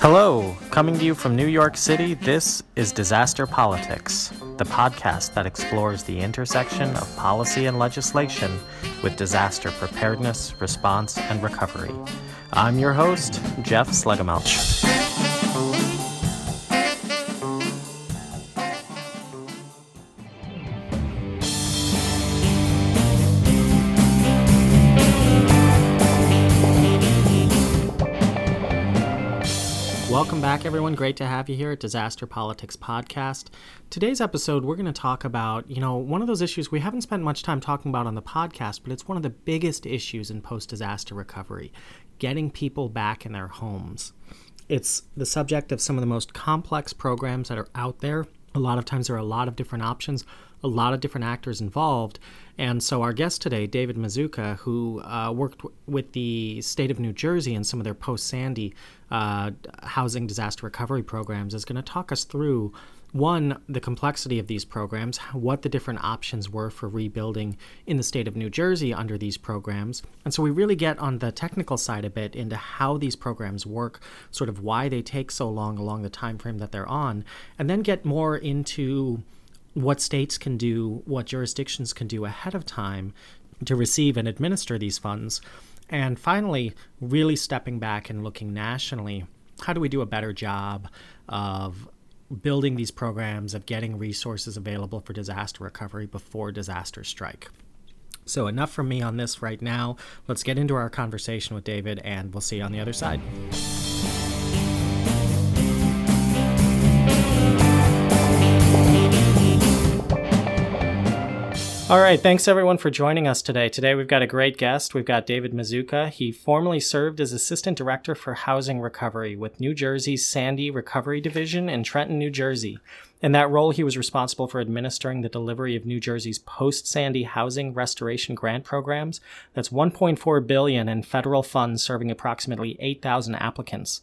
Hello, coming to you from New York City, this is Disaster Politics, the podcast that explores the intersection of policy and legislation with disaster preparedness, response, and recovery. I'm your host, Jeff Schlegelmilch. Back, everyone. Great to have you here at Disaster Politics Podcast. Today's episode, we're going to talk about, you know, one of those issues we haven't spent much time talking about on the podcast, but it's one of the biggest issues in post disaster recovery getting people back in their homes. It's the subject of some of the most complex programs that are out there. A lot of times, there are a lot of different options, a lot of different actors involved. And so, our guest today, David Mazzuca, who uh, worked w- with the state of New Jersey in some of their post Sandy uh, housing disaster recovery programs, is going to talk us through one, the complexity of these programs, what the different options were for rebuilding in the state of New Jersey under these programs. And so we really get on the technical side a bit into how these programs work, sort of why they take so long along the time frame that they're on, and then get more into what states can do, what jurisdictions can do ahead of time to receive and administer these funds. And finally, really stepping back and looking nationally, how do we do a better job of building these programs, of getting resources available for disaster recovery before disasters strike? So, enough from me on this right now. Let's get into our conversation with David, and we'll see you on the other side. All right, thanks everyone for joining us today. Today we've got a great guest. We've got David Mazzuca. He formerly served as Assistant Director for Housing Recovery with New Jersey's Sandy Recovery Division in Trenton, New Jersey. In that role, he was responsible for administering the delivery of New Jersey's post-Sandy housing restoration grant programs. That's 1.4 billion in federal funds serving approximately 8,000 applicants.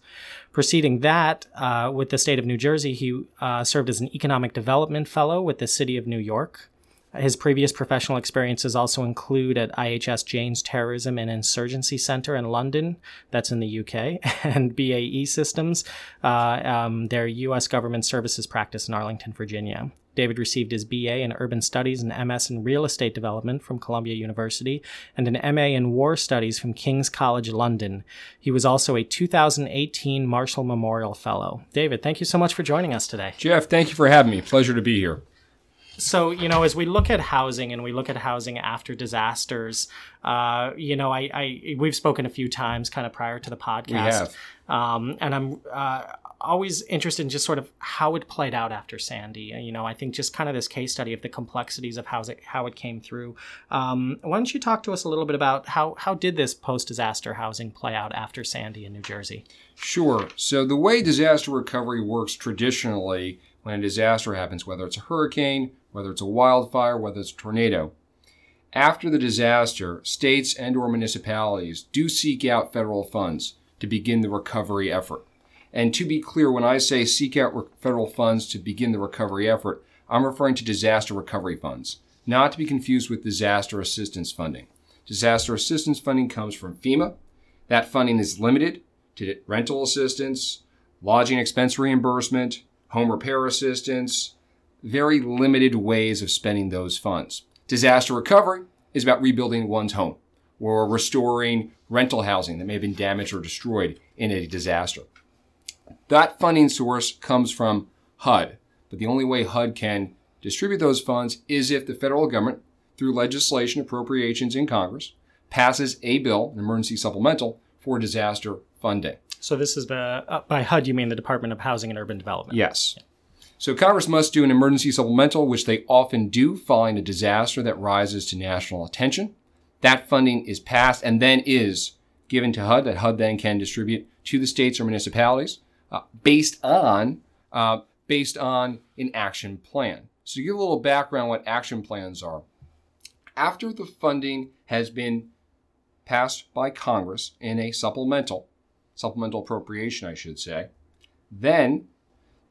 Preceding that, uh, with the state of New Jersey, he uh, served as an economic development fellow with the city of New York. His previous professional experiences also include at IHS Jane's Terrorism and Insurgency Center in London, that's in the UK, and BAE Systems, uh, um, their U.S. government services practice in Arlington, Virginia. David received his BA in Urban Studies and MS in Real Estate Development from Columbia University and an MA in War Studies from King's College London. He was also a 2018 Marshall Memorial Fellow. David, thank you so much for joining us today. Jeff, thank you for having me. Pleasure to be here. So, you know, as we look at housing and we look at housing after disasters, uh, you know, I, I we've spoken a few times kind of prior to the podcast. We have. Um, and I'm uh, always interested in just sort of how it played out after Sandy. You know, I think just kind of this case study of the complexities of how it, how it came through. Um, why don't you talk to us a little bit about how, how did this post-disaster housing play out after Sandy in New Jersey? Sure. So the way disaster recovery works traditionally when a disaster happens, whether it's a hurricane, whether it's a wildfire, whether it's a tornado. After the disaster, states and or municipalities do seek out federal funds to begin the recovery effort. And to be clear, when I say seek out re- federal funds to begin the recovery effort, I'm referring to disaster recovery funds, not to be confused with disaster assistance funding. Disaster assistance funding comes from FEMA. That funding is limited to rental assistance, lodging expense reimbursement, home repair assistance, very limited ways of spending those funds. Disaster recovery is about rebuilding one's home or restoring rental housing that may have been damaged or destroyed in a disaster. That funding source comes from HUD, but the only way HUD can distribute those funds is if the federal government, through legislation appropriations in Congress, passes a bill, an emergency supplemental, for disaster funding. So this is by, uh, by HUD, you mean the Department of Housing and Urban Development? Yes. Yeah. So Congress must do an emergency supplemental, which they often do following a disaster that rises to national attention. That funding is passed and then is given to HUD that HUD then can distribute to the states or municipalities uh, based on uh, based on an action plan. So to give a little background what action plans are. After the funding has been passed by Congress in a supplemental, supplemental appropriation, I should say, then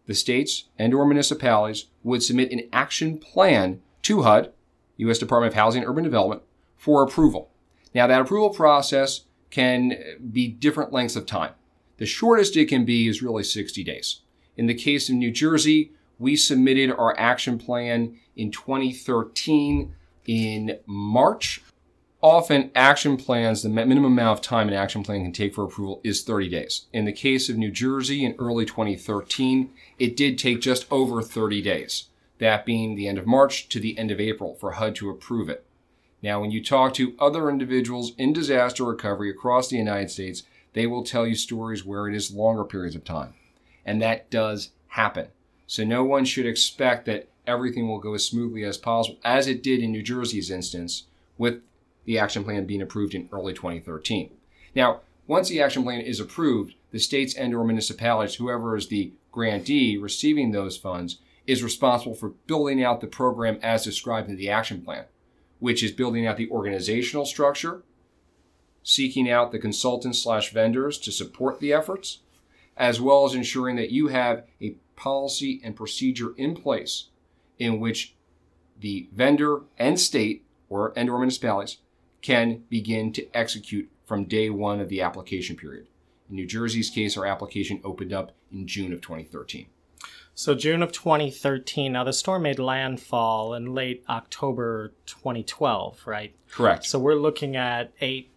the states and or municipalities would submit an action plan to HUD, U.S. Department of Housing and Urban Development, for approval. Now that approval process can be different lengths of time. The shortest it can be is really 60 days. In the case of New Jersey, we submitted our action plan in 2013 in March. Often, action plans, the minimum amount of time an action plan can take for approval is 30 days. In the case of New Jersey in early 2013, it did take just over 30 days, that being the end of March to the end of April for HUD to approve it. Now, when you talk to other individuals in disaster recovery across the United States, they will tell you stories where it is longer periods of time. And that does happen. So no one should expect that everything will go as smoothly as possible, as it did in New Jersey's instance, with the action plan being approved in early 2013. Now, once the action plan is approved, the states and or municipalities, whoever is the grantee receiving those funds, is responsible for building out the program as described in the action plan, which is building out the organizational structure, seeking out the consultants slash vendors to support the efforts, as well as ensuring that you have a policy and procedure in place in which the vendor and state or and or municipalities can begin to execute from day one of the application period. In New Jersey's case, our application opened up in June of 2013. So June of 2013. Now the storm made landfall in late October 2012, right? Correct. So we're looking at eight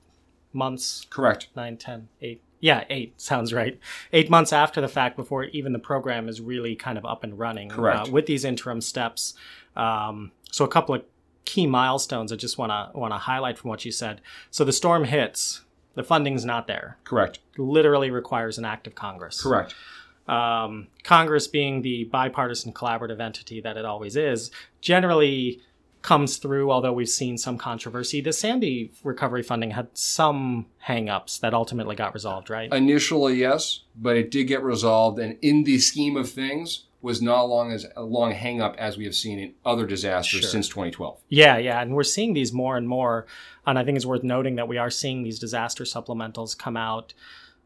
months. Correct. Nine, ten, eight. Yeah, eight sounds right. Eight months after the fact, before even the program is really kind of up and running. Correct. Uh, with these interim steps. Um, so a couple of key milestones I just want to want to highlight from what you said. So the storm hits, the funding's not there. Correct. Literally requires an act of Congress. Correct. Um, Congress, being the bipartisan collaborative entity that it always is, generally comes through. Although we've seen some controversy, the Sandy recovery funding had some hangups that ultimately got resolved. Right? Initially, yes, but it did get resolved, and in the scheme of things, was not long as a long hang up as we have seen in other disasters Sure. since 2012. Yeah, yeah, and we're seeing these more and more. And I think it's worth noting that we are seeing these disaster supplementals come out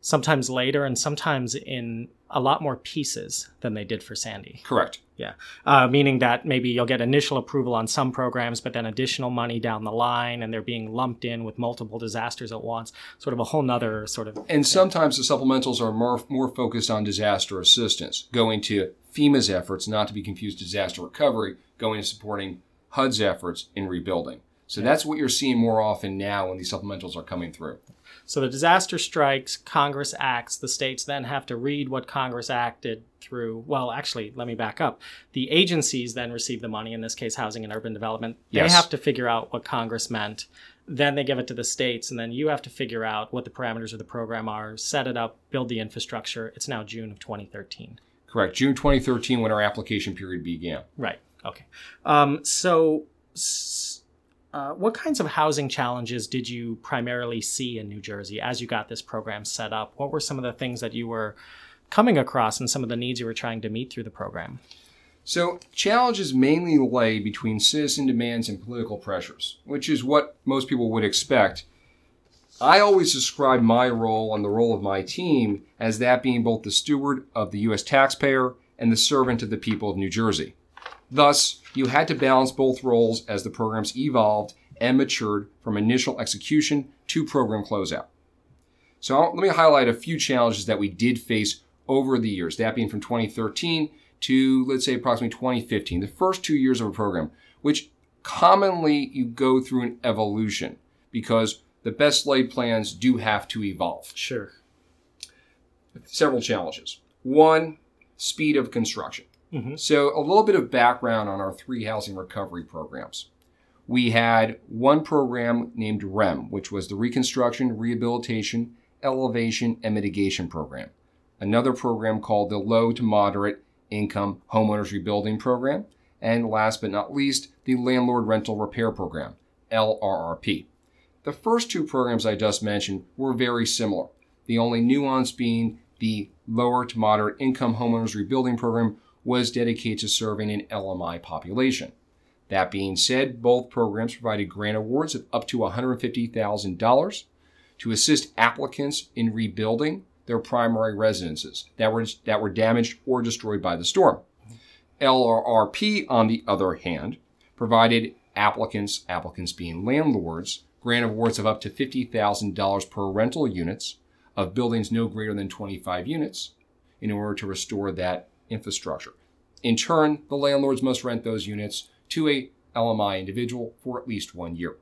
sometimes later and sometimes in a lot more pieces than they did for Sandy. Correct. Yeah, uh, meaning that maybe you'll get initial approval on some programs, but then additional money down the line, and they're being lumped in with multiple disasters at once. Sort of a whole nother sort of. And sometimes the supplementals are more, more focused on disaster assistance, going to FEMA's efforts, not to be confused disaster recovery, going and supporting HUD's efforts in rebuilding. So that's what you're seeing more often now when these supplementals are coming through. So the disaster strikes, Congress acts, the states then have to read what Congress acted through. Well, actually, let me back up. The agencies then receive the money, in this case, Housing and Urban Development. They Yes. have to figure out what Congress meant. Then they give it to the states, and then you have to figure out what the parameters of the program are, set it up, build the infrastructure. It's now June of 2013. Correct. June 2013 when our application period began. Right. Okay. Um, so, uh, what kinds of housing challenges did you primarily see in New Jersey as you got this program set up? What were some of the things that you were coming across and some of the needs you were trying to meet through the program? So, challenges mainly lay between citizen demands and political pressures, which is what most people would expect. I always describe my role and the role of my team as that being both the steward of the U.S. taxpayer and the servant of the people of New Jersey. Thus, you had to balance both roles as the programs evolved and matured from initial execution to program closeout. So let me highlight a few challenges that we did face over the years, that being from 2013 to, let's say, approximately 2015, the first two years of a program, which commonly you go through an evolution because the best laid plans do have to evolve. Sure. Several challenges. One, speed of construction. Mhm. So, a little bit of background on our three housing recovery programs. We had one program named REM, which was the Reconstruction, Rehabilitation, Elevation, and Mitigation Program. Another program called the Low to Moderate Income Homeowners Rebuilding Program. And last but not least, the Landlord Rental Repair Program, LRRP. The first two programs I just mentioned were very similar. The only nuance being the lower to moderate income homeowners rebuilding program was dedicated to serving an LMI population. That being said, both programs provided grant awards of up to $150,000 to assist applicants in rebuilding their primary residences that were, that were damaged or destroyed by the storm. LRRP, on the other hand, provided applicants, applicants being landlords, grant awards of up to $50,000 per rental units, of buildings no greater than 25 units in order to restore that infrastructure. In turn, the landlords must rent those units to a LMI individual for at least one year.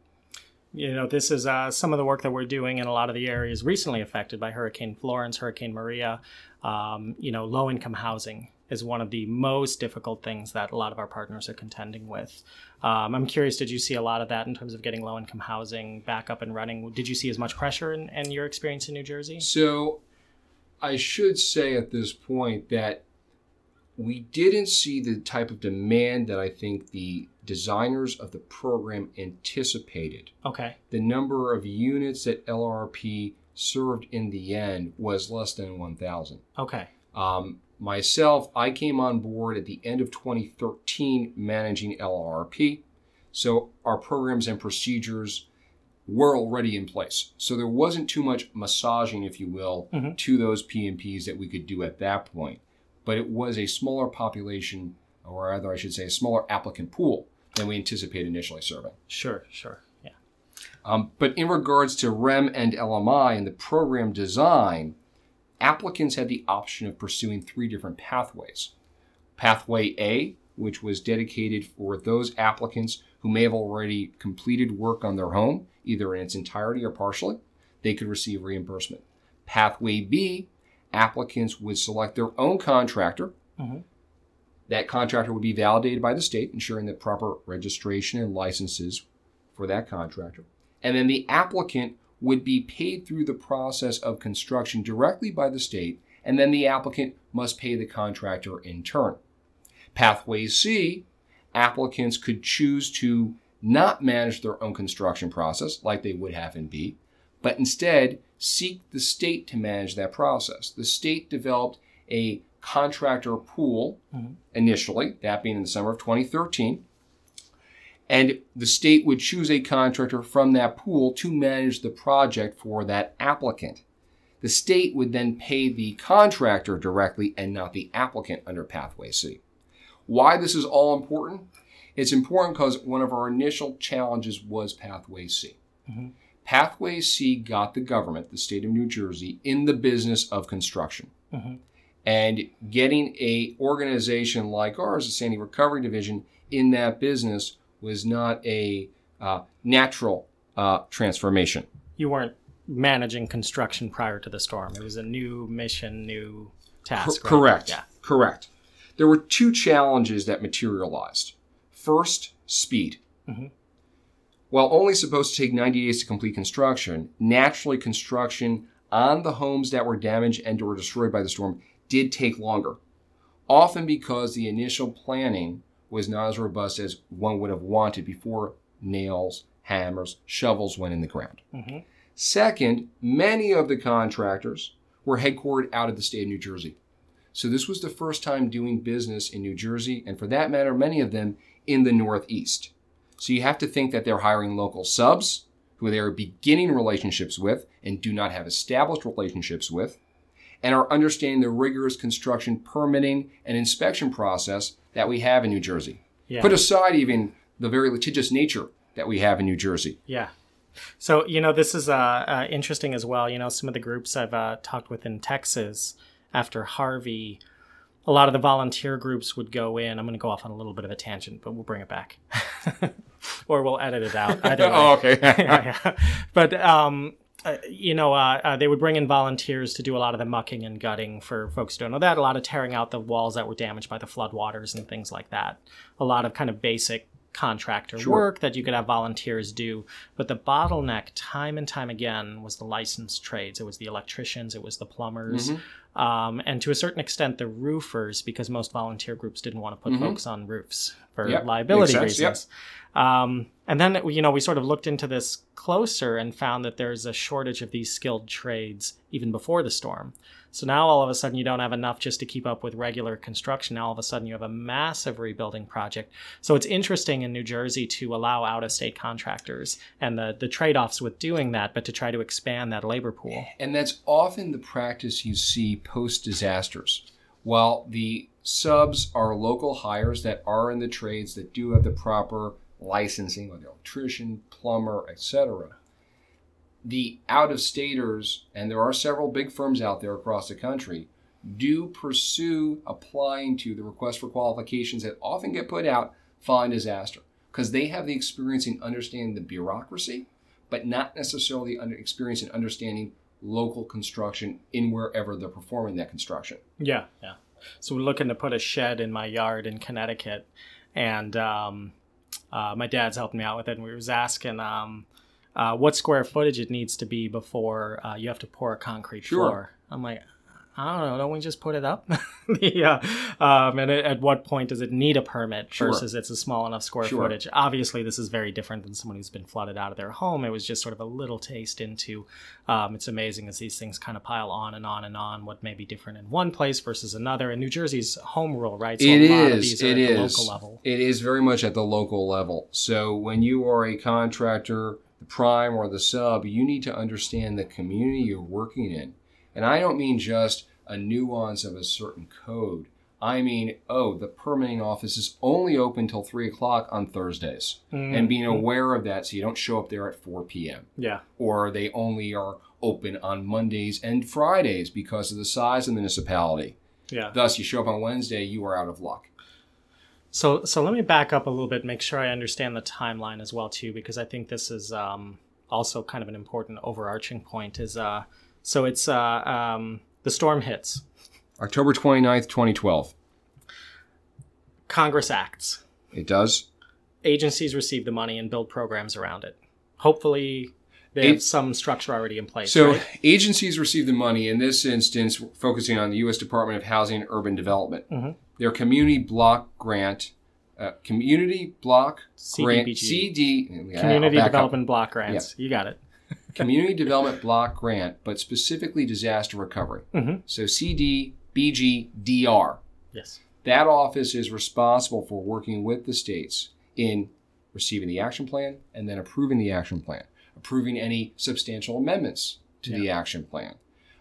You know, this is uh, some of the work that we're doing in a lot of the areas recently affected by Hurricane Florence, Hurricane Maria. Um, you know, low income housing is one of the most difficult things that a lot of our partners are contending with. Um, I'm curious, did you see a lot of that in terms of getting low income housing back up and running? Did you see as much pressure in, in your experience in New Jersey? So, I should say at this point that we didn't see the type of demand that I think the designers of the program anticipated. Okay. The number of units that LRP served in the end was less than 1,000. Okay. Um, myself, I came on board at the end of 2013 managing LRP. So our programs and procedures were already in place. So there wasn't too much massaging, if you will, Mhm. to those PMPs that we could do at that point. But it was a smaller population, or rather, I should say, a smaller applicant pool than we anticipated initially serving. Sure, sure. Yeah. Um, but in regards to REM and LMI and the program design, applicants had the option of pursuing three different pathways. Pathway A, which was dedicated for those applicants who may have already completed work on their home, either in its entirety or partially, they could receive reimbursement. Pathway B, applicants would select their own contractor. Mhm. That contractor would be validated by the state, ensuring that proper registration and licenses for that contractor. And then the applicant would be paid through the process of construction directly by the state, and then the applicant must pay the contractor in turn. Pathway C, applicants could choose to not manage their own construction process like they would have in B, but instead seek the state to manage that process. The state developed a contractor pool Mhm. initially, that being in the summer of 2013. And the state would choose a contractor from that pool to manage the project for that applicant. The state would then pay the contractor directly and not the applicant under Pathway C. Why this is all important? It's important because one of our initial challenges was Pathway C. Mhm. Pathway C got the government, the state of New Jersey, in the business of construction. Mhm. And getting a organization like ours, the Sandy Recovery Division, in that business was not a uh, natural uh, transformation. You weren't managing construction prior to the storm. It was a new mission, new task. Cor- right? Correct. Yeah. Correct. There were two challenges that materialized. First, speed. Mhm. While only supposed to take 90 days to complete construction, naturally construction on the homes that were damaged and or destroyed by the storm did take longer. Often because the initial planning was not as robust as one would have wanted before nails, hammers, shovels went in the ground. Mhm. Second, many of the contractors were headquartered out of the state of New Jersey. So this was the first time doing business in New Jersey, and for that matter, many of them in the Northeast. So you have to think that they're hiring local subs who they are beginning relationships with and do not have established relationships with, and are understanding the rigorous construction permitting and inspection process that we have in New Jersey. Yeah. Put aside even the very litigious nature that we have in New Jersey. Yeah. So, you know, this is uh, uh, interesting as well. You know, some of the groups I've uh, talked with in Texas after Harvey, a lot of the volunteer groups would go in. I'm going to go off on a little bit of a tangent, but we'll bring it back. or we'll edit it out. Oh, okay. yeah, yeah. But um, uh, you know, uh, uh, they would bring in volunteers to do a lot of the mucking and gutting for folks who don't know that. A lot of tearing out the walls that were damaged by the floodwaters and things like that. A lot of kind of basic contractor Sure. work that you could have volunteers do. But the bottleneck, time and time again, was the licensed trades. It was the electricians. It was the plumbers. Mhm. Um, and to a certain extent, the roofers, because most volunteer groups didn't want to put Mhm. folks on roofs for Yep, liability sense, yep. reasons. Um, and then, you know, we sort of looked into this closer and found that there's a shortage of these skilled trades even before the storm. So now all of a sudden you don't have enough just to keep up with regular construction. Now all of a sudden you have a massive rebuilding project. So it's interesting in New Jersey to allow out of state contractors and the, the trade offs with doing that, but to try to expand that labor pool. And that's often the practice you see post disasters. While the subs are local hires that are in the trades that do have the proper licensing, like electrician, plumber, etc., the out of staters, and there are several big firms out there across the country, do pursue applying to the request for qualifications that often get put out following disaster because they have the experience in understanding the bureaucracy, but not necessarily under experience in understanding local construction in wherever they're performing that construction. Yeah, yeah. So we're looking to put a shed in my yard in Connecticut, and um, uh, my dad's helping me out with it, and we was asking um, uh, what square footage it needs to be before uh, you have to pour a concrete Sure. floor. I'm like, I don't know. Don't we just put it up? yeah. Um, and at, at what point does it need a permit Sure. versus it's a small enough square Sure. footage? Obviously, this is very different than someone who's been flooded out of their home. It was just sort of a little taste into. Um, it's amazing as these things kind of pile on and on and on. What may be different in one place versus another. And New Jersey's home rule, right? So It a lot of is. these are It at the is. local level. It is very much at the local level. So when you are a contractor, the prime or the sub, you need to understand the community you're working in. And I don't mean just a nuance of a certain code. I mean, oh, the permitting office is only open till three o'clock on Thursdays, mm-hmm. and being aware of that so you don't show up there at 4 p.m. Yeah. Or they only are open on Mondays and Fridays because of the size of the municipality. Yeah. Thus, you show up on Wednesday, you are out of luck. So, so let me back up a little bit, make sure I understand the timeline as well too, because I think this is um, also kind of an important overarching point. Is uh, so it's uh, um, the storm hits, October 29th, 2012. Congress acts, It does. agencies receive the money and build programs around it. Hopefully, they have some structure already in place. So right? agencies receive the money, in this instance, focusing on the U.S. Department of Housing and Urban Development. Mhm. Their community block grant, uh, community block grant, CD, yeah, community I'll up. development block grants. You got it. community development block grant, but specifically disaster recovery. Mhm. So CDBG-DR. Yes. That office is responsible for working with the states in receiving the action plan and then approving the action plan, approving any substantial amendments to the action plan,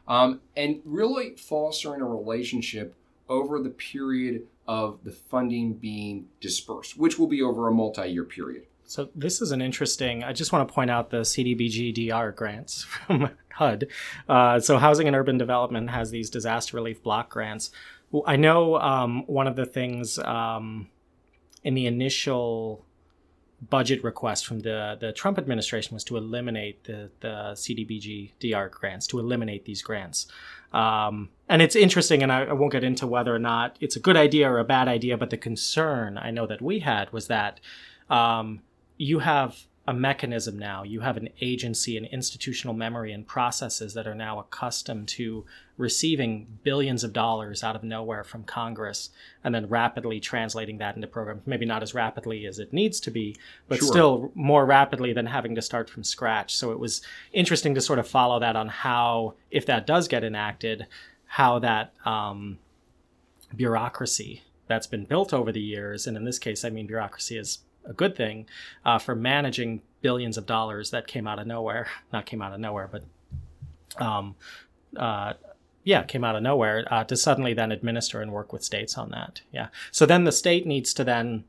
um, and really fostering a relationship over the period of the funding being dispersed, which will be over a multi year period. So this is an interesting. I just want to point out the CDBG grants from HUD. Uh, so Housing and Urban Development has these disaster relief block grants. I know um, one of the things um, in the initial budget request from the the Trump administration was to eliminate the the CDBG DR grants, to eliminate these grants. Um, and it's interesting, and I, I won't get into whether or not it's a good idea or a bad idea, but the concern I know that we had was that um, you have a mechanism now, you have an agency, an institutional memory, and processes that are now accustomed to receiving billions of dollars out of nowhere from Congress and then rapidly translating that into programs. Maybe not as rapidly as it needs to be, but Sure. still more rapidly than having to start from scratch. So it was interesting to sort of follow that on how, if that does get enacted, how that um, bureaucracy that's been built over the years, and in this case, I mean bureaucracy is a good thing uh, for managing billions of dollars that came out of nowhere. Not came out of nowhere, but um, uh, yeah, came out of nowhere uh, to suddenly then administer and work with states on that. Yeah. So then the state needs to then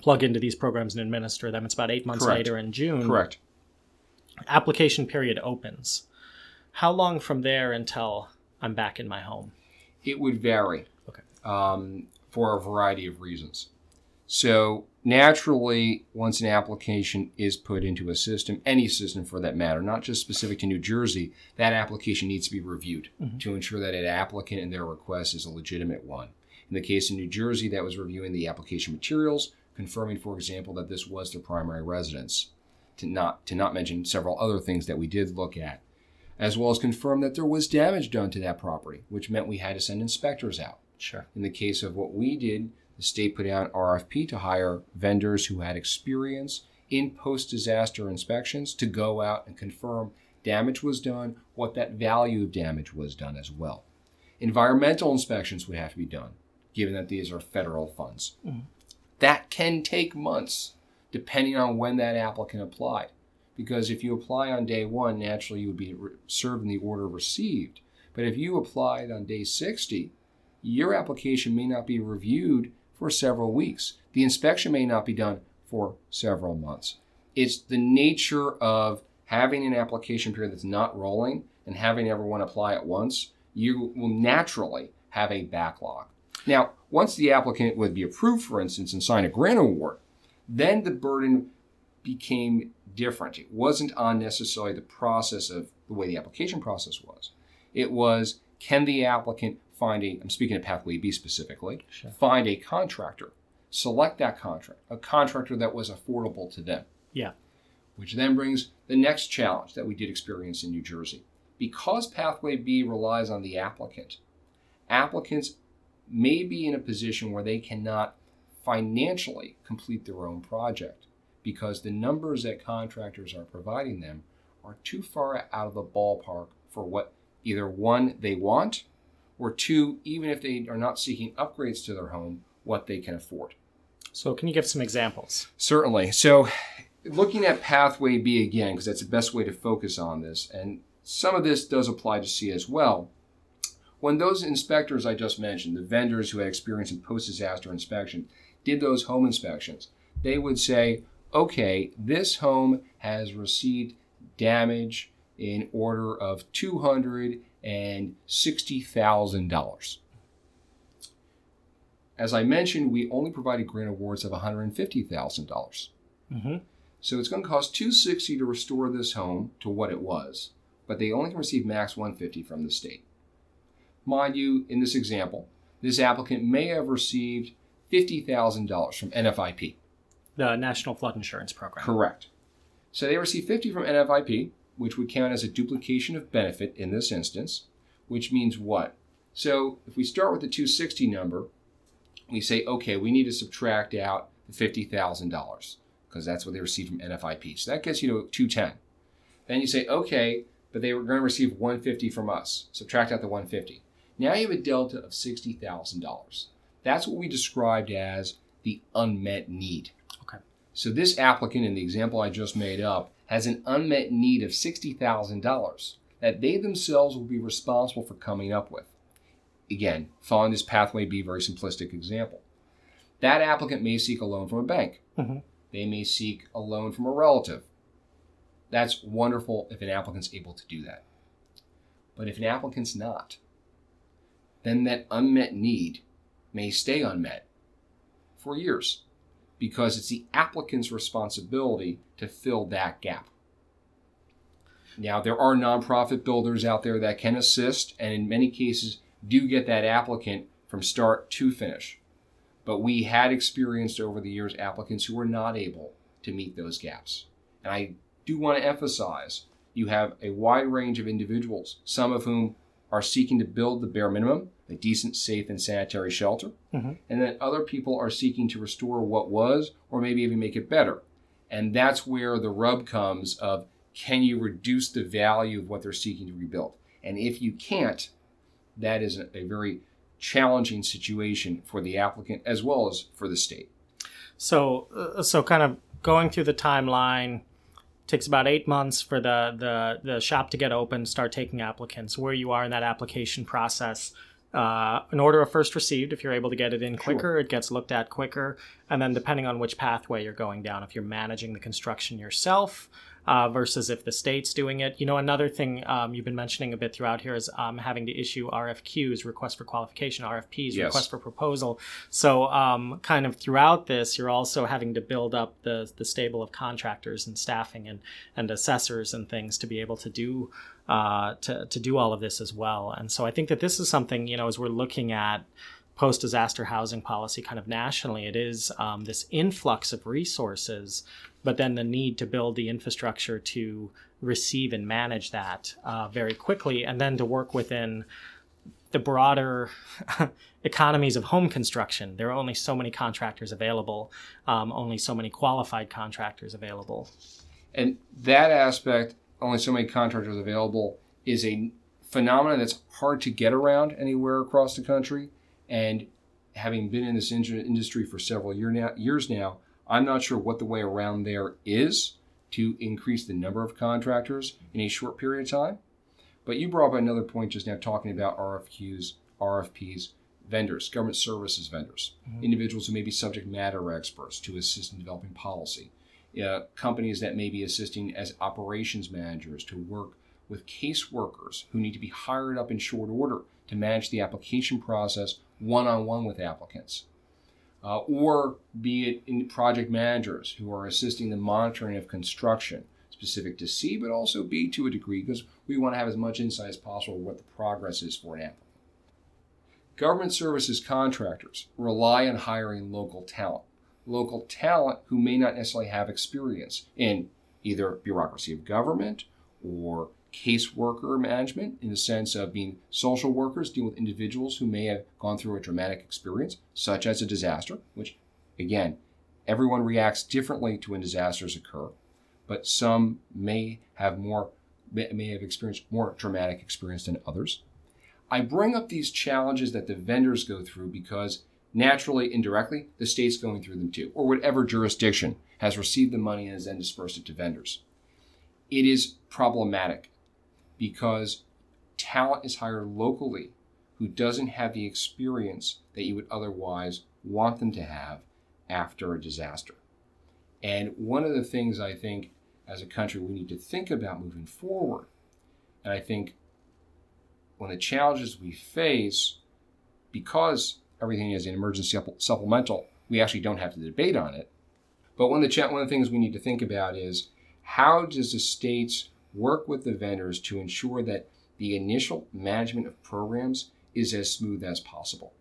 plug into these programs and administer them. It's about eight months Correct. later in June. Correct. Application period opens. How long from there until I'm back in my home? It would vary. Okay. Um, for a variety of reasons. So naturally, once an application is put into a system, any system for that matter, not just specific to New Jersey, that application needs to be reviewed mm-hmm. to ensure that an applicant and their request is a legitimate one. In the case of New Jersey, that was reviewing the application materials, confirming, for example, that this was their primary residence. To not to not mention several other things that we did look at, as well as confirm that there was damage done to that property, which meant we had to send inspectors out. Sure. In the case of what we did, the state put out an RFP to hire vendors who had experience in post disaster inspections to go out and confirm damage was done, what that value of damage was done as well. Environmental inspections would have to be done, given that these are federal funds. Mm-hmm. That can take months, depending on when that applicant applied. Because if you apply on day one, naturally you would be served in the order received. But if you applied on day 60, your application may not be reviewed for several weeks. The inspection may not be done for several months. It's the nature of having an application period that's not rolling and having everyone apply at once, you will naturally have a backlog. Now, once the applicant would be approved, for instance, and sign a grant award, then the burden became different. It wasn't on necessarily the process of the way the application process was. It was can the applicant find a, I'm speaking of Pathway B specifically, Sure. find a contractor, select that contract, a contractor that was affordable to them. Yeah. Which then brings the next challenge that we did experience in New Jersey. Because Pathway B relies on the applicant, applicants may be in a position where they cannot financially complete their own project because the numbers that contractors are providing them are too far out of the ballpark for what either one they want or two even if they are not seeking upgrades to their home what they can afford. So, can you give some examples? certainly. So looking at pathway b again because that's the best way to focus on this and some of this does apply to c as well. When those inspectors i just mentioned the vendors who had experience in post-disaster inspection did those home inspections they would say okay this home has received damage in order of $260,000 as i mentioned we only provided grant awards of $150,000 Mm-hmm. so it's going to cost 260 to restore this home to what it was, but they only can receive max 150 from the state. Mind you, in this example, this applicant may have received $50,000 from NFIP. The National Flood Insurance Program. Correct. So they receive 50 from NFIP, which would count as a duplication of benefit in this instance, which means what? So if we start with the 260 number, we say, okay, we need to subtract out the $50,000 because that's what they received from NFIP. So that gets you to 210. Then you say, okay, but they were going to receive 150 from us. Subtract out the 150. Now you have a delta of $60,000. That's what we described as the unmet need. Okay. So this applicant in the example I just made up has an unmet need of $60,000 that they themselves will be responsible for coming up with. Again, following this pathway B a very simplistic example. That applicant may seek a loan from a bank. Mhm. They may seek a loan from a relative. That's wonderful if an applicant's able to do that. But if an applicant's not, then that unmet need may stay unmet for years because it's the applicant's responsibility to fill that gap. Now, there are nonprofit builders out there that can assist and in many cases do get that applicant from start to finish. But we had experienced over the years applicants who were not able to meet those gaps. And I do want to emphasize you have a wide range of individuals, some of whom are seeking to build the bare minimum, a decent, safe, and sanitary shelter. Mhm. And then other people are seeking to restore what was, or maybe even make it better. And that's where the rub comes of can you reduce the value of what they're seeking to rebuild? And if you can't, that is a, a very challenging situation for the applicant as well as for the state. So, uh, so kind of going through the timeline takes about eight months for the the the shop to get open, start taking applicants. Where you are in that application process. Uh, an order of first received, if you're able to get it in quicker, it gets looked at quicker. And then, depending on which pathway you're going down, if you're managing the construction yourself uh, versus if the state's doing it. You know, another thing um, you've been mentioning a bit throughout here is um, having to issue RFQs, request for qualification, RFPs, Yes. request for proposal. So, um, kind of throughout this, you're also having to build up the the stable of contractors and staffing and and assessors and things to be able to do uh, to to do all of this as well. And so, I think that this is something you know as we're looking at post disaster housing policy kind of nationally, it is um, this influx of resources, but then the need to build the infrastructure to receive and manage that uh, very quickly, and then to work within the broader economies of home construction. There are only so many contractors available, um, only so many qualified contractors available. And that aspect, only so many contractors available, is a phenomenon that's hard to get around anywhere across the country. And having been in this industry for several year now, years now, I'm not sure what the way around there is to increase the number of contractors in a short period of time. But you brought up another point just now talking about RFQs, RFPs, vendors, government services vendors, individuals who may be subject matter experts to assist in developing policy. uh, companies that may be assisting as operations managers to work with caseworkers who need to be hired up in short order to manage the application process one on one with applicants. Uh, or be it in project managers who are assisting the monitoring of construction, specific to C, but also B to a degree, because we want to have as much insight as possible what the progress is for an applicant. Government services contractors rely on hiring local talent, local talent who may not necessarily have experience in either bureaucracy of government or caseworker management in the sense of being social workers, dealing with individuals who may have gone through a traumatic experience, such as a disaster, which, again, everyone reacts differently to when disasters occur, but some may have more may have experienced more traumatic experience than others. I bring up these challenges that the vendors go through because naturally, indirectly, the state's going through them too, or whatever jurisdiction has received the money and has then dispersed it to vendors. It is problematic because talent is hired locally who doesn't have the experience that you would otherwise want them to have after a disaster. And one of the things I think as a country we need to think about moving forward, and I think one of the challenges we face, because everything is an emergency supplemental, we actually don't have to debate on it. But one of the one of the things we need to think about is how does the states work with the vendors to ensure that the initial management of programs is as smooth as possible.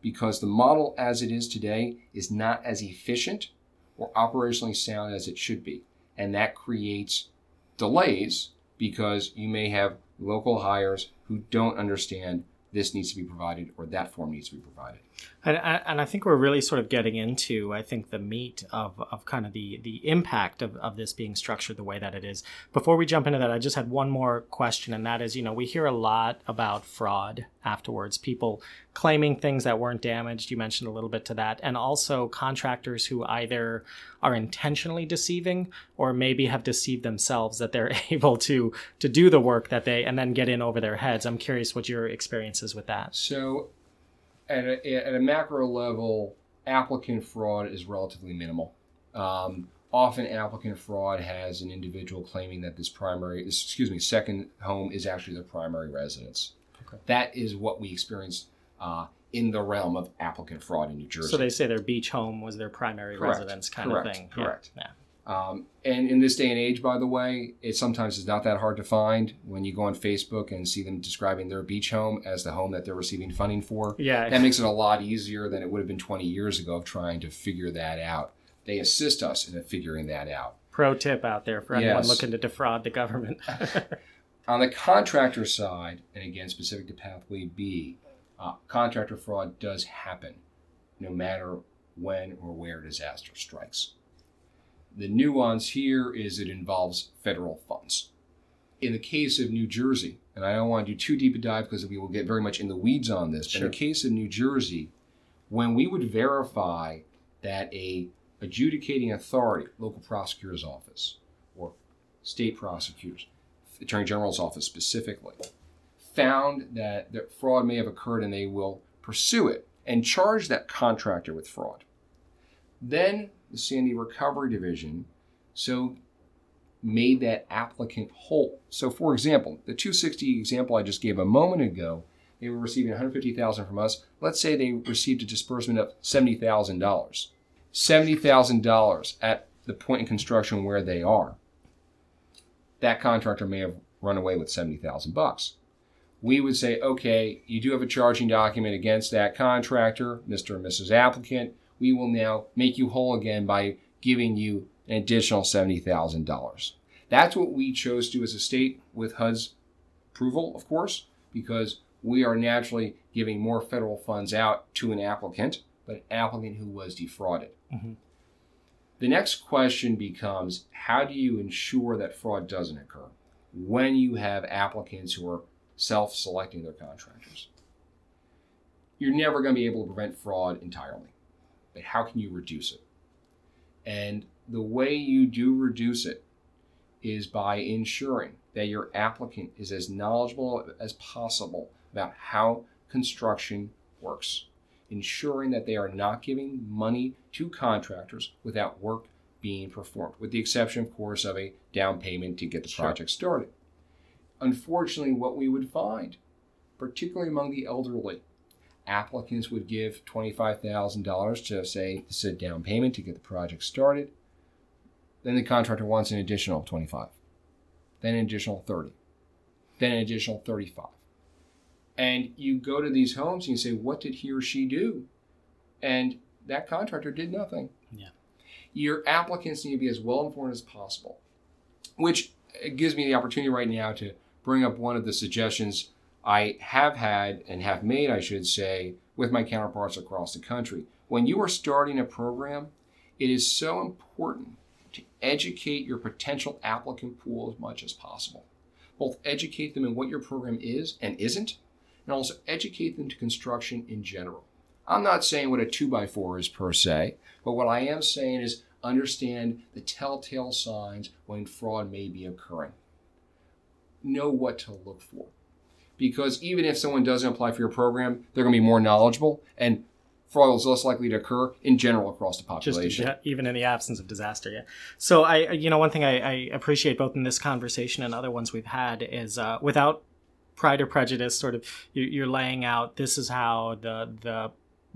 Because the model as it is today is not as efficient or operationally sound as it should be. And that creates delays because you may have local hires who don't understand this needs to be provided or that form needs to be provided. And, and I think we're really sort of getting into, I think, the meat of, of kind of the, the impact of, of this being structured the way that it is. Before we jump into that, I just had one more question, and that is, you know, we hear a lot about fraud afterwards, people claiming things that weren't damaged. You mentioned a little bit to that. And also contractors who either are intentionally deceiving or maybe have deceived themselves that they're able to to do the work that they and then get in over their heads. I'm curious what your experience is with that. So at a, at a macro level, applicant fraud is relatively minimal. Um, often, applicant fraud has an individual claiming that this primary, excuse me, second home is actually their primary residence. Okay. That is what we experience uh, in the realm of applicant fraud in New Jersey. So they say their beach home was their primary Correct. residence, kind Correct. of thing. Correct. Yeah. Um, and in this day and age, by the way, it sometimes is not that hard to find when you go on Facebook and see them describing their beach home as the home that they're receiving funding for. Yeah. That makes it a lot easier than it would have been 20 years ago of trying to figure that out. They assist us in figuring that out. Pro tip out there for anyone yes. looking to defraud the government. on the contractor side, and again, specific to Pathway B, uh, contractor fraud does happen no matter when or where disaster strikes. The nuance here is it involves federal funds. In the case of New Jersey, and I don't want to do too deep a dive because we will get very much in the weeds on this, sure. in the case of New Jersey, when we would verify that a adjudicating authority, local prosecutor's office, or state prosecutors, attorney general's office specifically, found that, that fraud may have occurred and they will pursue it and charge that contractor with fraud. Then the Sandy Recovery Division so made that applicant whole. So, for example, the 260 example I just gave a moment ago, they were receiving 150,000 from us. Let's say they received a disbursement of $70,000. $70,000 at the point in construction where they are. That contractor may have run away with 70,000 bucks. We would say, okay, you do have a charging document against that contractor, Mr. and Mrs. Applicant we will now make you whole again by giving you an additional $70,000. That's what we chose to do as a state with HUD's approval, of course, because we are naturally giving more federal funds out to an applicant, but an applicant who was defrauded. Mm-hmm. The next question becomes how do you ensure that fraud doesn't occur when you have applicants who are self selecting their contractors? You're never going to be able to prevent fraud entirely how can you reduce it? And the way you do reduce it is by ensuring that your applicant is as knowledgeable as possible about how construction works, ensuring that they are not giving money to contractors without work being performed, with the exception, of course, of a down payment to get the project started. Unfortunately, what we would find, particularly among the elderly, applicants would give $25,000 to say this is a down payment to get the project started. Then the contractor wants an additional 25, then an additional 30, then an additional 35. And you go to these homes and you say, what did he or she do? And that contractor did nothing. Yeah. Your applicants need to be as well informed as possible, which gives me the opportunity right now to bring up one of the suggestions I have had and have made, I should say, with my counterparts across the country. When you are starting a program, it is so important to educate your potential applicant pool as much as possible. Both educate them in what your program is and isn't, and also educate them to construction in general. I'm not saying what a 2x4 is per se, but what I am saying is understand the telltale signs when fraud may be occurring. Know what to look for. Because even if someone doesn't apply for your program, they're going to be more knowledgeable and fraud is less likely to occur in general across the population. yeah, even in the absence of disaster yeah so i you know one thing i, I appreciate both in this conversation and other ones we've had is uh, without pride or prejudice sort of you, you're laying out this is how the the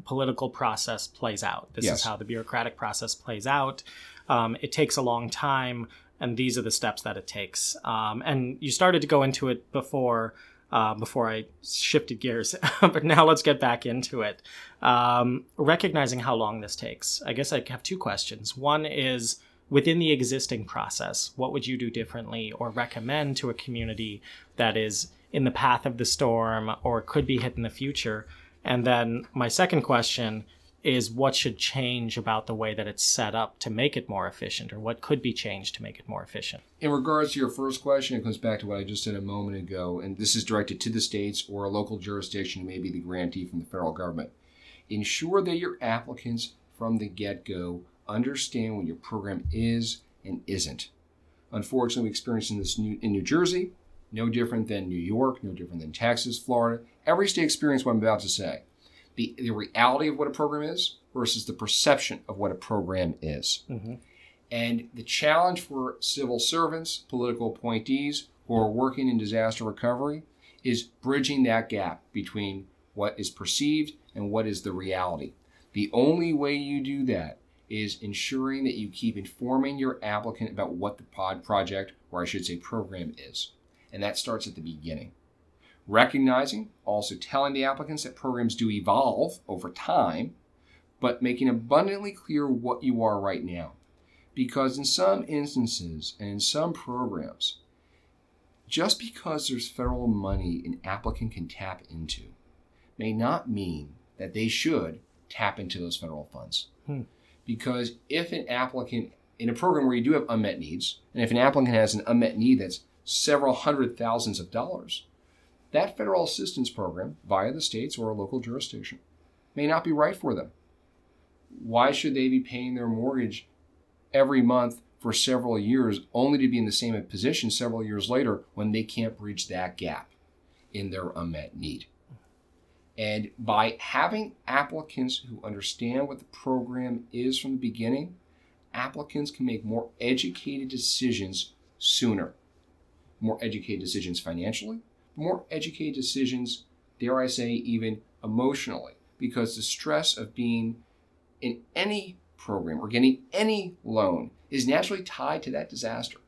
political process plays out this Yes. is how the bureaucratic process plays out um, it takes a long time and these are the steps that it takes um, and you started to go into it before uh, before I shifted gears. but now let's get back into it. Um, recognizing how long this takes, I guess I have two questions. One is within the existing process, what would you do differently or recommend to a community that is in the path of the storm or could be hit in the future? And then my second question is what should change about the way that it's set up to make it more efficient or what could be changed to make it more efficient? In regards to your first question, it comes back to what I just said a moment ago, and this is directed to the states or a local jurisdiction, maybe the grantee from the federal government. Ensure that your applicants from the get go understand what your program is and isn't. Unfortunately, we experienced this in New Jersey, no different than New York, no different than Texas, Florida. Every state experienced what I'm about to say. The, the reality of what a program is versus the perception of what a program is. Mm-hmm. And the challenge for civil servants, political appointees who are working in disaster recovery is bridging that gap between what is perceived and what is the reality. The only way you do that is ensuring that you keep informing your applicant about what the pod project, or I should say program, is. And that starts at the beginning. Recognizing, also telling the applicants that programs do evolve over time, but making abundantly clear what you are right now because in some instances and in some programs, just because there's federal money an applicant can tap into may not mean that they should tap into those federal funds. Hmm. Because if an applicant, in a program where you do have unmet needs, and if an applicant has an unmet need that's several hundred thousands of dollars, that federal assistance program via the states or a local jurisdiction may not be right for them. Why should they be paying their mortgage every month for several years only to be in the same position several years later when they can't bridge that gap in their unmet need. And by having applicants who understand what the program is from the beginning, applicants can make more educated decisions sooner. More educated decisions financially, more educated decisions, dare I say, even emotionally, because the stress of being in any program or getting any loan is naturally tied to that disaster.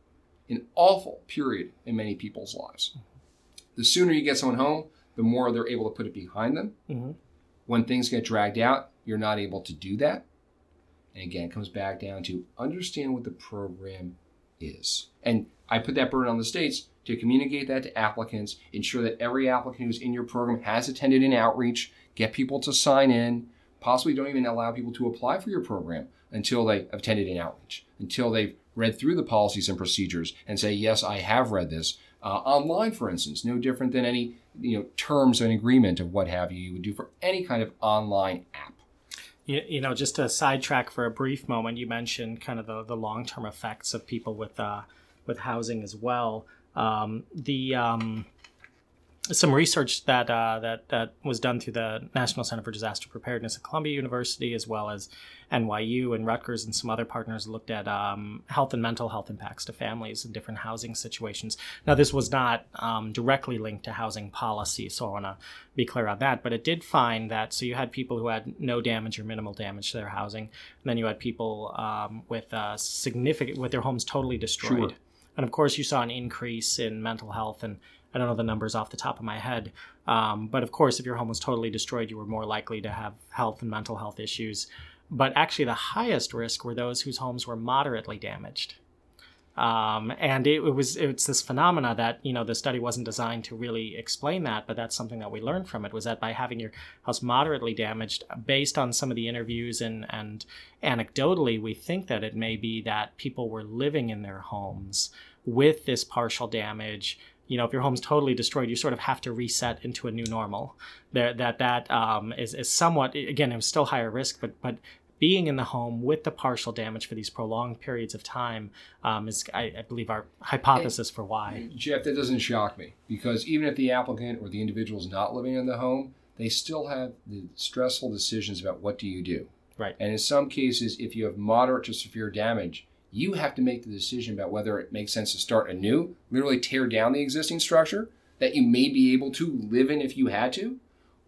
An awful period in many people's lives. The sooner you get someone home, the more they're able to put it behind them. Mm-hmm. When things get dragged out, you're not able to do that. And again, it comes back down to understand what the program is. And I put that burden on the states to communicate that to applicants, ensure that every applicant who's in your program has attended an outreach, get people to sign in, possibly don't even allow people to apply for your program until they have attended an outreach, until they've read through the policies and procedures and say, yes, I have read this. Uh, online, for instance, no different than any you know terms and agreement of what have you you would do for any kind of online app. You, you know, just to sidetrack for a brief moment, you mentioned kind of the, the long term effects of people with uh, with housing as well. Um, the um, some research that uh, that that was done through the National Center for Disaster Preparedness at Columbia University, as well as NYU and Rutgers, and some other partners looked at um, health and mental health impacts to families in different housing situations. Now, this was not um, directly linked to housing policy, so I want to be clear on that. But it did find that so you had people who had no damage or minimal damage to their housing, and then you had people um, with uh, significant with their homes totally destroyed. Sure. And of course, you saw an increase in mental health and I don't know the numbers off the top of my head. Um, but of course, if your home was totally destroyed, you were more likely to have health and mental health issues. But actually, the highest risk were those whose homes were moderately damaged. Um, and it, it, was it's this phenomena that you know the study wasn't designed to really explain that, but that's something that we learned from it was that by having your house moderately damaged, based on some of the interviews and and anecdotally, we think that it may be that people were living in their homes with this partial damage. You know if your home's totally destroyed you sort of have to reset into a new normal. There that that um, is, is somewhat again it was still higher risk but but being in the home with the partial damage for these prolonged periods of time um, is I, I, believe our hypothesis for why. Jeff that doesn't shock me because even if the applicant or the individual is not living in the home they still have the stressful decisions about what do you do. Right. And in some cases if you have moderate to severe damage you have to make the decision about whether it makes sense to start anew, literally tear down the existing structure that you may be able to live in if you had to,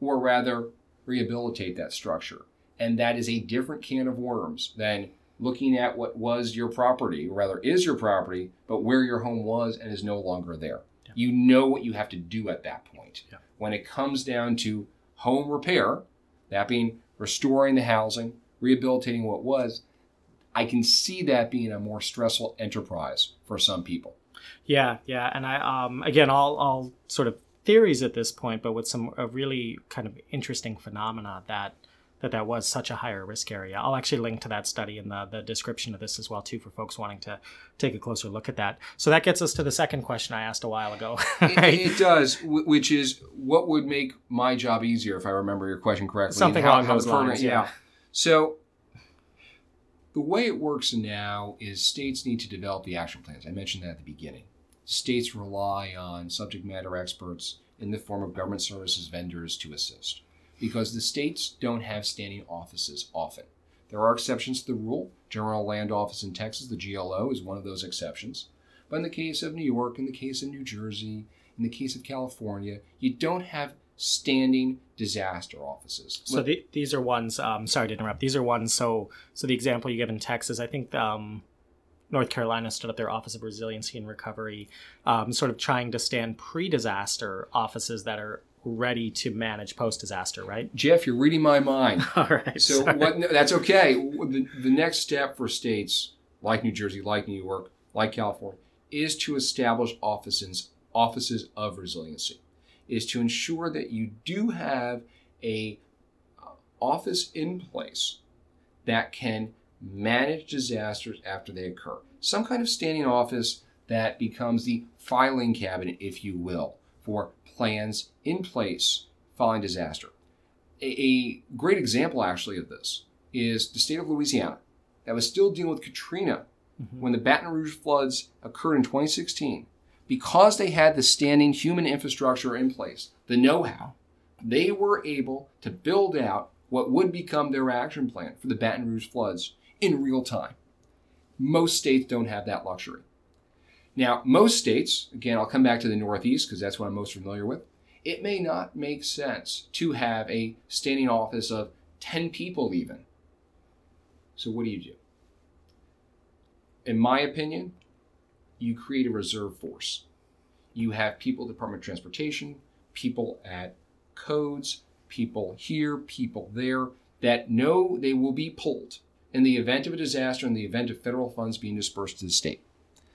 or rather rehabilitate that structure. And that is a different can of worms than looking at what was your property, or rather is your property, but where your home was and is no longer there. Yeah. You know what you have to do at that point. Yeah. When it comes down to home repair, that being restoring the housing, rehabilitating what was, I can see that being a more stressful enterprise for some people. Yeah, yeah, and I um again all all sort of theories at this point, but with some a really kind of interesting phenomena that that that was such a higher risk area. I'll actually link to that study in the, the description of this as well too for folks wanting to take a closer look at that. So that gets us to the second question I asked a while ago. right? it, it, does, which is what would make my job easier if I remember your question correctly. Something along those lines. Yeah. yeah. So the way it works now is states need to develop the action plans. I mentioned that at the beginning. States rely on subject matter experts in the form of government services vendors to assist because the states don't have standing offices often. There are exceptions to the rule. General Land Office in Texas, the GLO, is one of those exceptions. But in the case of New York, in the case of New Jersey, in the case of California, you don't have standing disaster offices. So the, these are ones. Um, sorry to interrupt. These are ones. So so the example you give in Texas, I think um, North Carolina stood up their Office of Resiliency and Recovery, um, sort of trying to stand pre-disaster offices that are ready to manage post-disaster. Right, Jeff, you're reading my mind. All right. So what, that's okay. The, the next step for states like New Jersey, like New York, like California, is to establish offices offices of resiliency is to ensure that you do have a uh, office in place that can manage disasters after they occur. Some kind of standing office that becomes the filing cabinet, if you will, for plans in place following disaster. A, a great example, actually, of this is the state of Louisiana that was still dealing with Katrina mm-hmm. when the Baton Rouge floods occurred in 2016 because they had the standing human infrastructure in place, the know how, they were able to build out what would become their action plan for the Baton Rouge floods in real time. Most states don't have that luxury. Now, most states, again, I'll come back to the Northeast because that's what I'm most familiar with, it may not make sense to have a standing office of 10 people, even. So, what do you do? In my opinion, you create a reserve force. You have people at the Department of Transportation, people at codes, people here, people there that know they will be pulled in the event of a disaster, in the event of federal funds being dispersed to the state.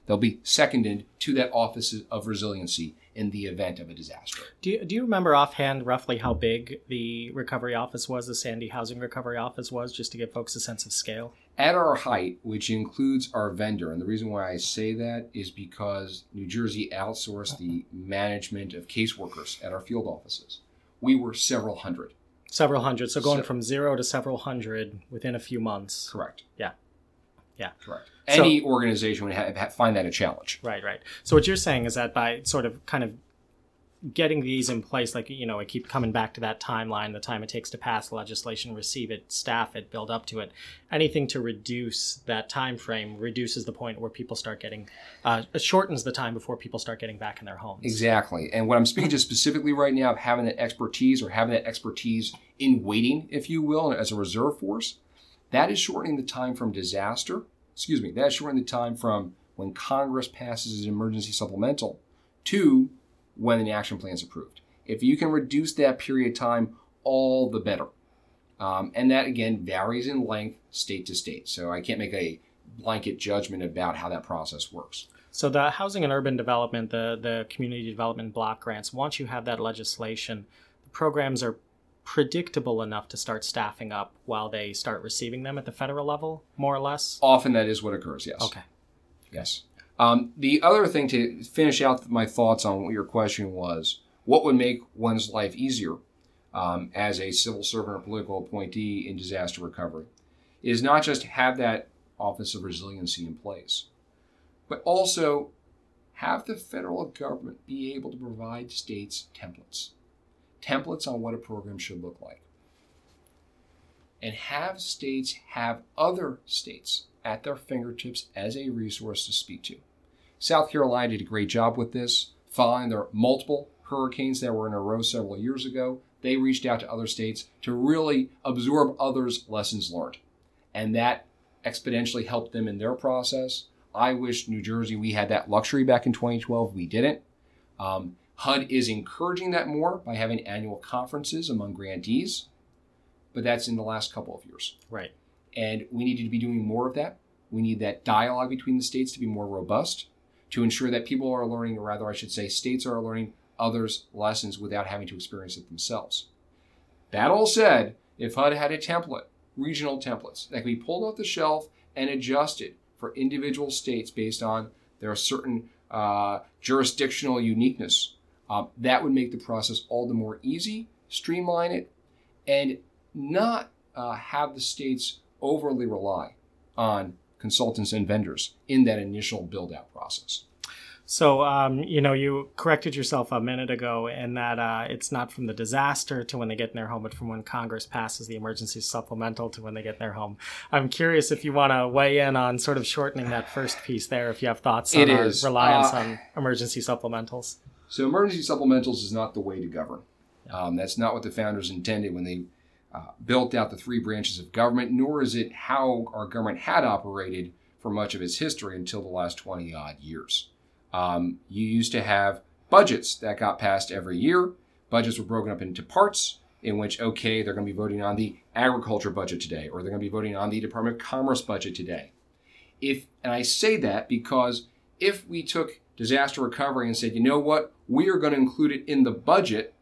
They'll be seconded to that Office of Resiliency in the event of a disaster. Do you, do you remember offhand roughly how big the recovery office was, the Sandy Housing Recovery Office was, just to give folks a sense of scale? At our height, which includes our vendor, and the reason why I say that is because New Jersey outsourced the management of caseworkers at our field offices. We were several hundred. Several hundred. So going so, from zero to several hundred within a few months. Correct. Yeah. Yeah. Correct. Any so, organization would have, find that a challenge. Right, right. So what you're saying is that by sort of kind of getting these in place, like you know, I keep coming back to that timeline, the time it takes to pass legislation, receive it, staff it, build up to it. Anything to reduce that time frame reduces the point where people start getting, uh, shortens the time before people start getting back in their homes. Exactly. And what I'm speaking to specifically right now of having that expertise or having that expertise in waiting, if you will, as a reserve force, that is shortening the time from disaster. Excuse me, that is shortening the time from when Congress passes an emergency supplemental to when an action plan is approved. If you can reduce that period of time, all the better. Um, and that again varies in length state to state. So I can't make a blanket judgment about how that process works. So the housing and urban development, the the community development block grants, once you have that legislation, the programs are predictable enough to start staffing up while they start receiving them at the federal level, more or less. Often that is what occurs. Yes. Okay. Yes. Um, the other thing to finish out my thoughts on what your question was, what would make one's life easier um, as a civil servant or political appointee in disaster recovery, is not just have that Office of Resiliency in place, but also have the federal government be able to provide states templates, templates on what a program should look like, and have states have other states at their fingertips as a resource to speak to. South Carolina did a great job with this, following their multiple hurricanes that were in a row several years ago. They reached out to other states to really absorb others' lessons learned. And that exponentially helped them in their process. I wish New Jersey we had that luxury back in 2012. We didn't. Um, HUD is encouraging that more by having annual conferences among grantees, but that's in the last couple of years. Right. And we need to be doing more of that. We need that dialogue between the states to be more robust to ensure that people are learning, or rather, I should say, states are learning others' lessons without having to experience it themselves. That all said, if HUD had a template, regional templates, that could be pulled off the shelf and adjusted for individual states based on their certain uh, jurisdictional uniqueness, um, that would make the process all the more easy, streamline it, and not uh, have the states overly rely on consultants and vendors in that initial build out process. So, um, you know, you corrected yourself a minute ago in that uh, it's not from the disaster to when they get in their home, but from when Congress passes the emergency supplemental to when they get in their home. I'm curious if you want to weigh in on sort of shortening that first piece there, if you have thoughts on It our is. reliance Uh, on emergency supplementals. So, emergency supplementals is not the way to govern. Um, that's not what the founders intended when they uh, built out the three branches of government, nor is it how our government had operated for much of its history until the last 20 odd years. Um, you used to have budgets that got passed every year. Budgets were broken up into parts in which, okay, they're going to be voting on the agriculture budget today, or they're going to be voting on the Department of Commerce budget today. If, and I say that because if we took disaster recovery and said, you know what, we are going to include it in the budget,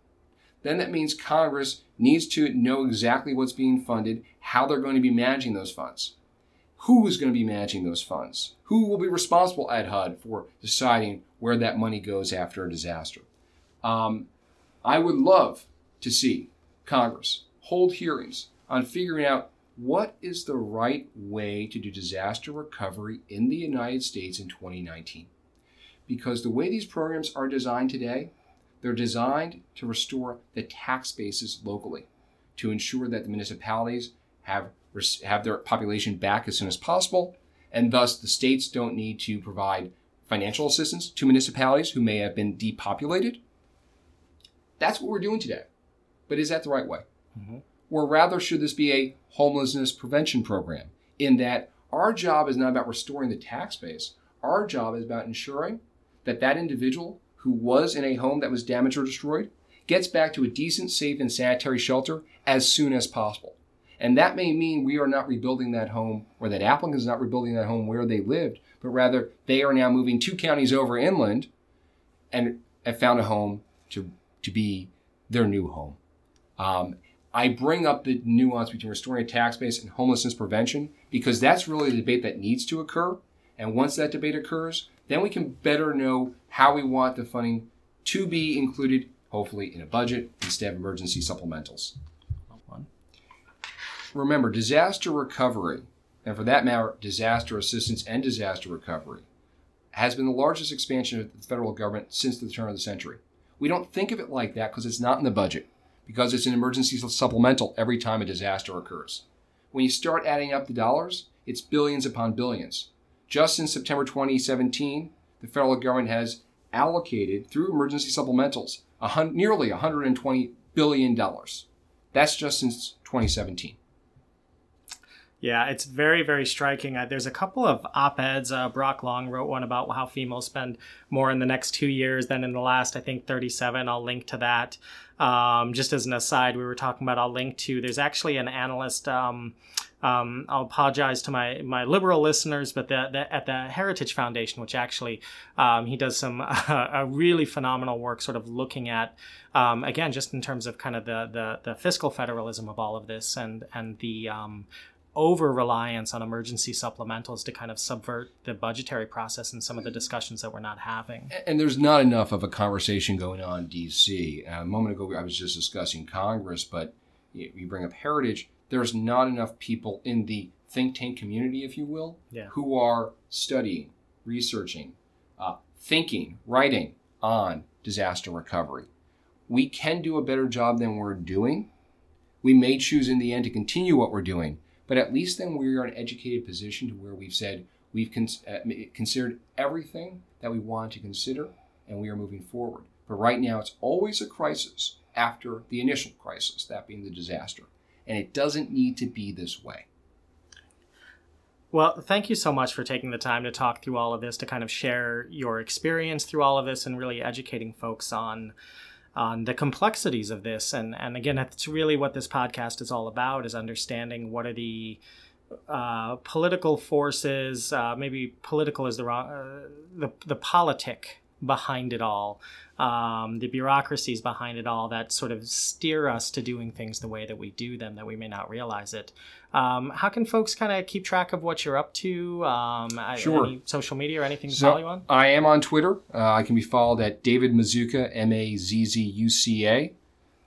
then that means Congress needs to know exactly what's being funded, how they're going to be managing those funds. Who is going to be managing those funds? Who will be responsible at HUD for deciding where that money goes after a disaster? Um, I would love to see Congress hold hearings on figuring out what is the right way to do disaster recovery in the United States in 2019. Because the way these programs are designed today, they're designed to restore the tax bases locally to ensure that the municipalities have, have their population back as soon as possible, and thus the states don't need to provide financial assistance to municipalities who may have been depopulated. That's what we're doing today. But is that the right way? Mhm. Or rather, should this be a homelessness prevention program in that our job is not about restoring the tax base, our job is about ensuring that that individual who was in a home that was damaged or destroyed gets back to a decent, safe, and sanitary shelter as soon as possible. And that may mean we are not rebuilding that home, or that applicant is not rebuilding that home where they lived, but rather they are now moving two counties over inland and have found a home to, to be their new home. Um, I bring up the nuance between restoring a tax base and homelessness prevention because that's really the debate that needs to occur. And once that debate occurs, then we can better know how we want the funding to be included, hopefully in a budget instead of emergency supplementals. One. Remember, disaster recovery, and for that matter, disaster assistance and disaster recovery, has been the largest expansion of the federal government since the turn of the century. We don't think of it like that because it's not in the budget, because it's an emergency supplemental every time a disaster occurs. When you start adding up the dollars, it's billions upon billions. Just in September 2017, the federal government has allocated through emergency supplementals a nearly $120 billion. That's just since 2017. Yeah, it's very, very striking. Uh, there's a couple of op eds. Uh, Brock Long wrote one about how FEMA spend more in the next two years than in the last, I think, 37. I'll link to that. Um, just as an aside, we were talking about, I'll link to, there's actually an analyst. Um, um, I'll apologize to my, my liberal listeners, but the, the, at the Heritage Foundation, which actually um, he does some uh, a really phenomenal work, sort of looking at um, again just in terms of kind of the, the, the fiscal federalism of all of this and and the um, over reliance on emergency supplementals to kind of subvert the budgetary process and some of the discussions that we're not having. And there's not enough of a conversation going on in D.C. A moment ago, I was just discussing Congress, but you bring up heritage. There's not enough people in the think tank community, if you will, yeah. who are studying, researching, uh, thinking, writing on disaster recovery. We can do a better job than we're doing. We may choose in the end to continue what we're doing but at least then we are in an educated position to where we've said we've cons- uh, considered everything that we want to consider and we are moving forward. But right now, it's always a crisis after the initial crisis, that being the disaster. And it doesn't need to be this way. Well, thank you so much for taking the time to talk through all of this, to kind of share your experience through all of this and really educating folks on on the complexities of this. And, and again, that's really what this podcast is all about is understanding what are the uh, political forces, uh, maybe political is the wrong, uh, the, the politic behind it all, um, the bureaucracies behind it all that sort of steer us to doing things the way that we do them, that we may not realize it. Um, how can folks kind of keep track of what you're up to? Um, sure. Any social media or anything to so follow you on? I am on Twitter. Uh, I can be followed at David Mazzuca, M A Z Z U C A.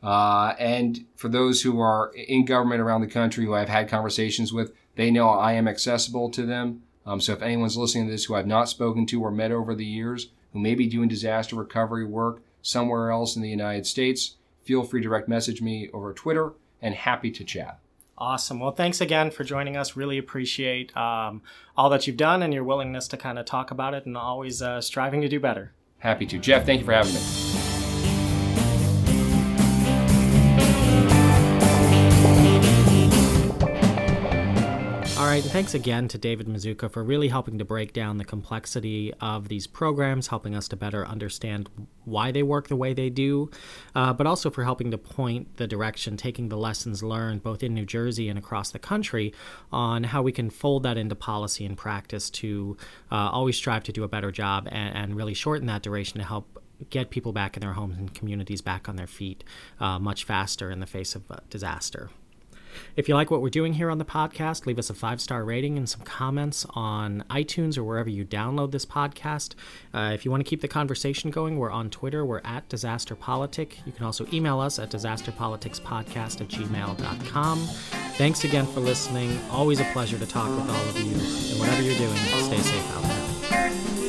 Uh, and for those who are in government around the country who I've had conversations with, they know I am accessible to them. Um, so if anyone's listening to this who I've not spoken to or met over the years, who may be doing disaster recovery work somewhere else in the United States, feel free to direct message me over Twitter and happy to chat. Awesome. Well, thanks again for joining us. Really appreciate um, all that you've done and your willingness to kind of talk about it and always uh, striving to do better. Happy to. Jeff, thank you for having me. Right, thanks again to David Mazzuca for really helping to break down the complexity of these programs, helping us to better understand why they work the way they do, uh, but also for helping to point the direction, taking the lessons learned both in New Jersey and across the country on how we can fold that into policy and practice to uh, always strive to do a better job and, and really shorten that duration to help get people back in their homes and communities back on their feet uh, much faster in the face of uh, disaster. If you like what we're doing here on the podcast, leave us a five star rating and some comments on iTunes or wherever you download this podcast. Uh, if you want to keep the conversation going, we're on Twitter. We're at Disaster Politic. You can also email us at disasterpoliticspodcast at gmail.com. Thanks again for listening. Always a pleasure to talk with all of you. And whatever you're doing, stay safe out there.